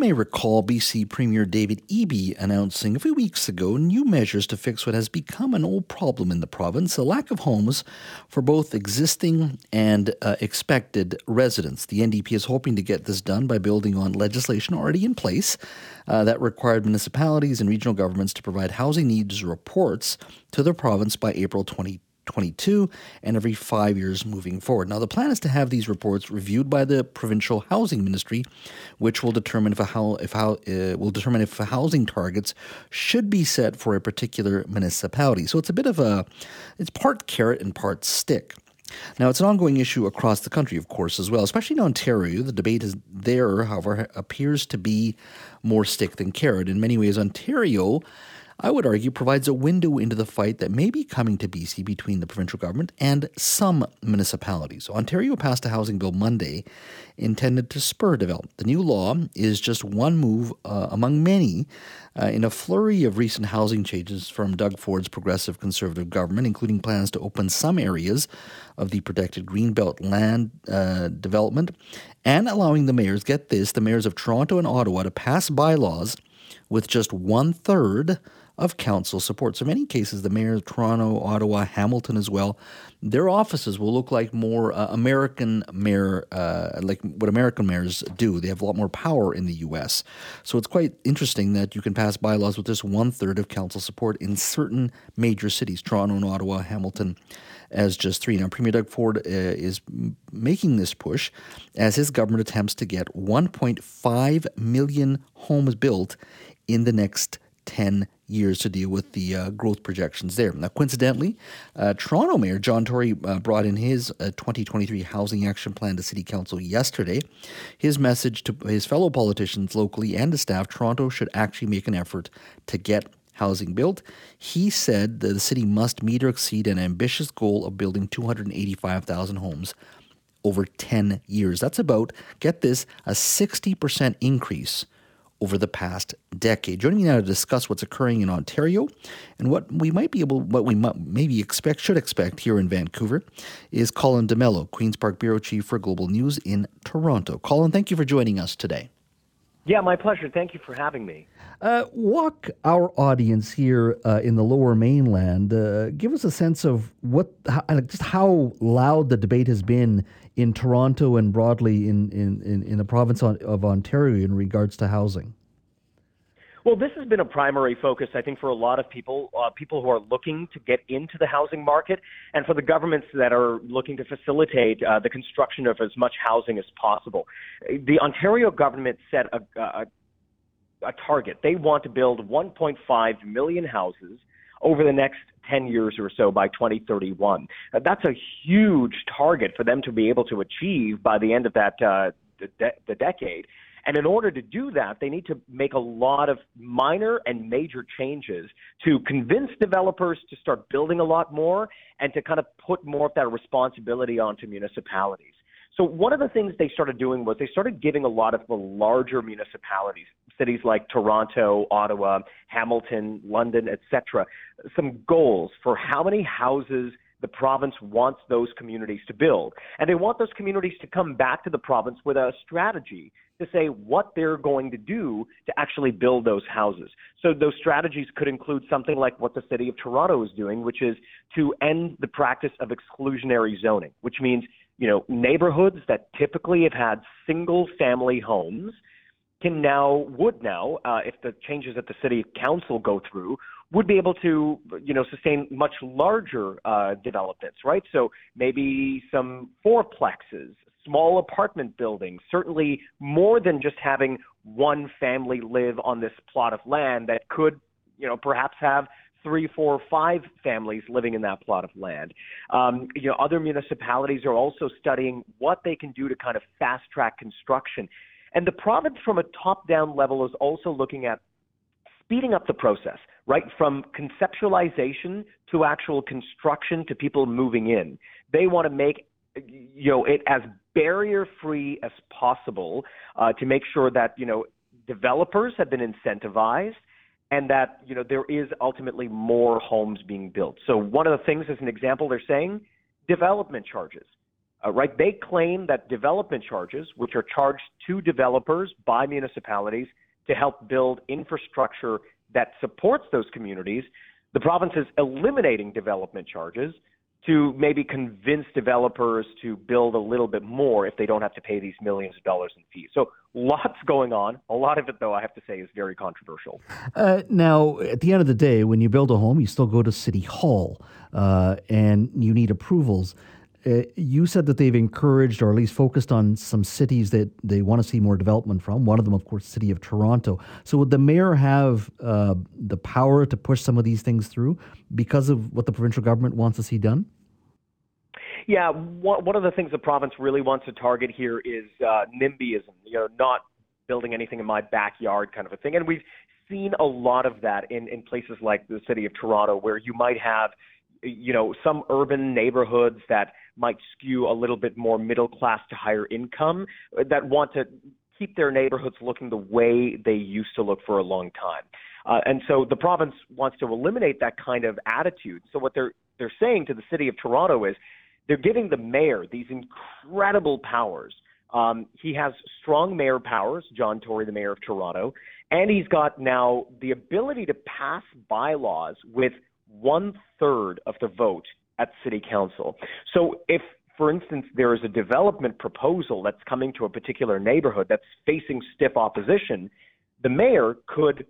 may recall BC Premier David Eby announcing a few weeks ago new measures to fix what has become an old problem in the province a lack of homes for both existing and uh, expected residents. The NDP is hoping to get this done by building on legislation already in place uh, that required municipalities and regional governments to provide housing needs reports to the province by April 2020. 22 and every five years moving forward. Now, the plan is to have these reports reviewed by the provincial housing ministry, which will determine if a how if how uh, will determine if housing targets should be set for a particular municipality. So it's a bit of a it's part carrot and part stick. Now, it's an ongoing issue across the country, of course, as well, especially in Ontario. The debate is there, however, appears to be more stick than carrot. In many ways, Ontario I would argue, provides a window into the fight that may be coming to BC between the provincial government and some municipalities. Ontario passed a housing bill Monday intended to spur development. The new law is just one move uh, among many uh, in a flurry of recent housing changes from Doug Ford's progressive conservative government, including plans to open some areas of the protected Greenbelt land uh, development and allowing the mayors, get this, the mayors of Toronto and Ottawa to pass bylaws with just one third of council support. So, in many cases, the mayor of Toronto, Ottawa, Hamilton as well, their offices will look like more uh, American mayor, uh, like what American mayors do. They have a lot more power in the U.S. So, it's quite interesting that you can pass bylaws with just one third of council support in certain major cities, Toronto and Ottawa, Hamilton as just three. Now, Premier Doug Ford uh, is making this push as his government attempts to get 1.5 million homes built in the next 10 years to deal with the uh, growth projections there. Now, coincidentally, uh, Toronto Mayor John Tory uh, brought in his uh, 2023 Housing Action Plan to City Council yesterday. His message to his fellow politicians locally and to staff Toronto should actually make an effort to get housing built. He said that the city must meet or exceed an ambitious goal of building 285,000 homes over 10 years. That's about, get this, a 60% increase over the past decade. Joining me now to discuss what's occurring in Ontario and what we might be able, what we maybe expect, should expect here in Vancouver, is Colin D'Mello, Queens Park Bureau Chief for Global News in Toronto. Colin, thank you for joining us today. Yeah, my pleasure. Thank you for having me. Uh, walk our audience here uh, in the Lower Mainland. Uh, give us a sense of what, how, just how loud the debate has been in Toronto and broadly in, in, in, in the province of Ontario in regards to housing? Well, this has been a primary focus, I think, for a lot of people, uh, people who are looking to get into the housing market, and for the governments that are looking to facilitate uh, the construction of as much housing as possible. The Ontario government set a, a, a target. They want to build 1.5 million houses over the next 10 years or so by 2031. Uh, that's a huge target for them to be able to achieve by the end of that uh, the, de- the decade. And in order to do that, they need to make a lot of minor and major changes to convince developers to start building a lot more and to kind of put more of that responsibility onto municipalities. So one of the things they started doing was they started giving a lot of the larger municipalities, cities like Toronto, Ottawa, Hamilton, London, etc., some goals for how many houses the province wants those communities to build. And they want those communities to come back to the province with a strategy to say what they're going to do to actually build those houses. So those strategies could include something like what the city of Toronto is doing, which is to end the practice of exclusionary zoning, which means you know, neighborhoods that typically have had single family homes can now, would now, uh, if the changes at the city council go through, would be able to, you know, sustain much larger uh, developments, right? So maybe some fourplexes, small apartment buildings, certainly more than just having one family live on this plot of land that could, you know, perhaps have three, four, five families living in that plot of land. Um, you know, other municipalities are also studying what they can do to kind of fast track construction. And the province, from a top down level, is also looking at speeding up the process, right? From conceptualization to actual construction to people moving in. They want to make you know it as barrier free as possible uh, to make sure that you know developers have been incentivized and that you know there is ultimately more homes being built. So one of the things, as an example, they're saying development charges. Uh, right? They claim that development charges, which are charged to developers by municipalities to help build infrastructure that supports those communities, the province is eliminating development charges to maybe convince developers to build a little bit more if they don't have to pay these millions of dollars in fees. So lots going on. A lot of it, though, I have to say, is very controversial. Uh, now, at the end of the day, when you build a home, you still go to City Hall uh, and you need approvals. Uh, you said that they've encouraged or at least focused on some cities that they want to see more development from. One of them, of course, the city of Toronto. So would the mayor have uh, the power to push some of these things through because of what the provincial government wants to see done? Yeah, one, of the things the province really wants to target here is uh, NIMBYism, you know, not building anything in my backyard kind of a thing. And we've seen a lot of that in, in places like the city of Toronto, where you might have you know, some urban neighborhoods that might skew a little bit more middle class to higher income that want to keep their neighborhoods looking the way they used to look for a long time. Uh, and so the province wants to eliminate that kind of attitude. So what they're they're saying to the city of Toronto is they're giving the mayor these incredible powers. Um, he has strong mayor powers, John Tory, the mayor of Toronto, and he's got now the ability to pass bylaws with one third of the vote at city council. So if for instance, there is a development proposal that's coming to a particular neighborhood that's facing stiff opposition, the mayor could,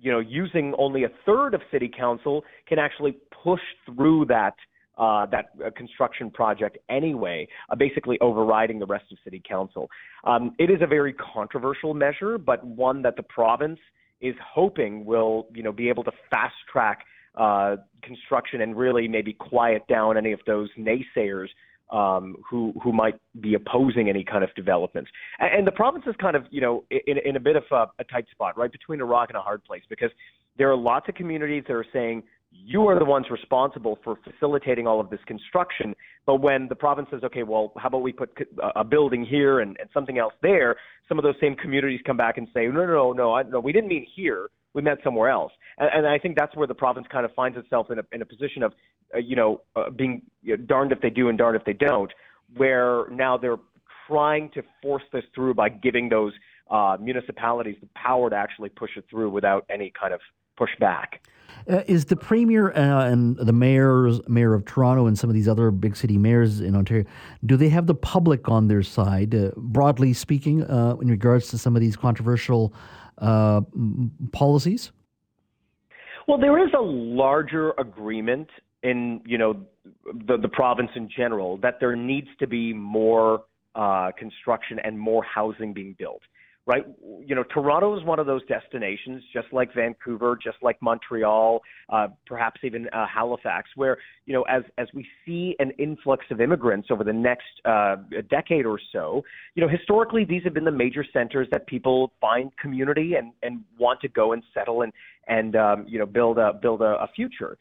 you know, using only a third of city council, can actually push through that uh, that uh, construction project anyway, uh, basically overriding the rest of city council. Um, it is a very controversial measure, but one that the province is hoping will, you know, be able to fast track uh, construction and really maybe quiet down any of those naysayers um, who who might be opposing any kind of developments. And, and the province is kind of you know in, in a bit of a, a tight spot, right between a rock and a hard place, because there are lots of communities that are saying you are the ones responsible for facilitating all of this construction. But when the province says, okay, well, how about we put a building here and, and something else there, some of those same communities come back and say, no, no, no, no, I, no, we didn't mean here we met somewhere else. And, and I think that's where the province kind of finds itself in a, in a position of, uh, you know, uh, being you know, darned if they do and darned if they don't, where now they're trying to force this through by giving those uh, municipalities the power to actually push it through without any kind of pushback. Uh, is the premier uh, and the mayors, mayor of Toronto, and some of these other big city mayors in Ontario, do they have the public on their side, uh, broadly speaking, uh, in regards to some of these controversial uh, policies? Well, there is a larger agreement in you know the the province in general that there needs to be more uh, construction and more housing being built right? You know, Toronto is one of those destinations, just like Vancouver, just like Montreal, uh, perhaps even uh, Halifax, where you know, as as we see an influx of immigrants over the next uh, decade or so, you know, historically these have been the major centers that people find community and and want to go and settle and and um, you know build a build a, a future.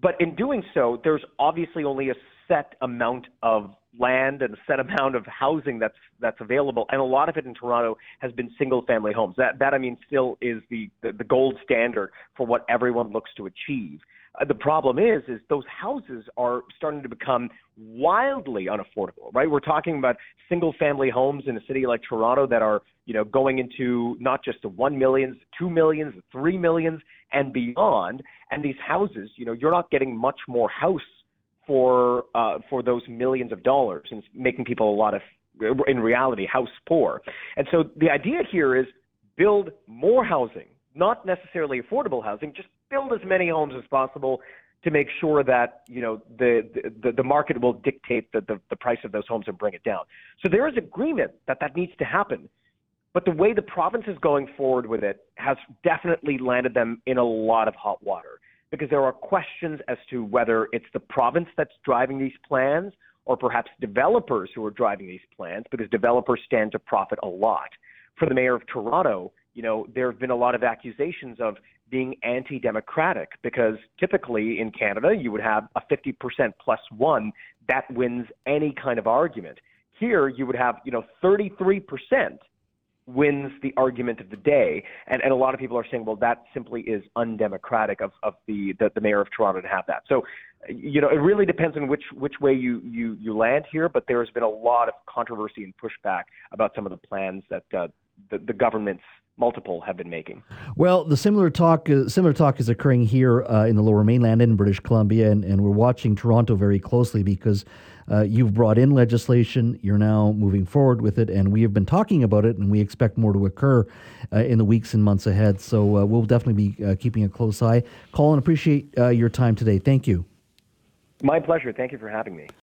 But in doing so, there's obviously only a set amount of land and a set amount of housing that's that's available, and a lot of it in Toronto has been single family homes. That that I mean still is the the, the gold standard for what everyone looks to achieve. Uh, the problem is is those houses are starting to become wildly unaffordable, right? We're talking about single family homes in a city like Toronto that are, you know, going into not just the 1 millions, 2 millions, 3 millions and beyond. And these houses, you know, you're not getting much more house for uh, for those millions of dollars and making people a lot of in reality house poor. And so the idea here is build more housing, not necessarily affordable housing, just build as many homes as possible to make sure that you know the the, the market will dictate the, the, the price of those homes and bring it down. So there is agreement that that needs to happen. But the way the province is going forward with it has definitely landed them in a lot of hot water because there are questions as to whether it's the province that's driving these plans or perhaps developers who are driving these plans because developers stand to profit a lot. For the mayor of Toronto, you know, there have been a lot of accusations of being anti-democratic because typically in Canada you would have a 50% plus one that wins any kind of argument. Here you would have, you know, 33% wins the argument of the day. And, and a lot of people are saying, well, that simply is undemocratic of, of the, the, the mayor of Toronto to have that. So you know, it really depends on which which way you you you land here. But there has been a lot of controversy and pushback about some of the plans that uh, the, the governments multiple have been making. Well, the similar talk uh, similar talk is occurring here uh, in the Lower Mainland in British Columbia, and, and we're watching Toronto very closely because uh, you've brought in legislation. You're now moving forward with it, and we have been talking about it, and we expect more to occur uh, in the weeks and months ahead. So uh, we'll definitely be uh, keeping a close eye. Colin, appreciate your time today. Thank you. My pleasure. Thank you for having me.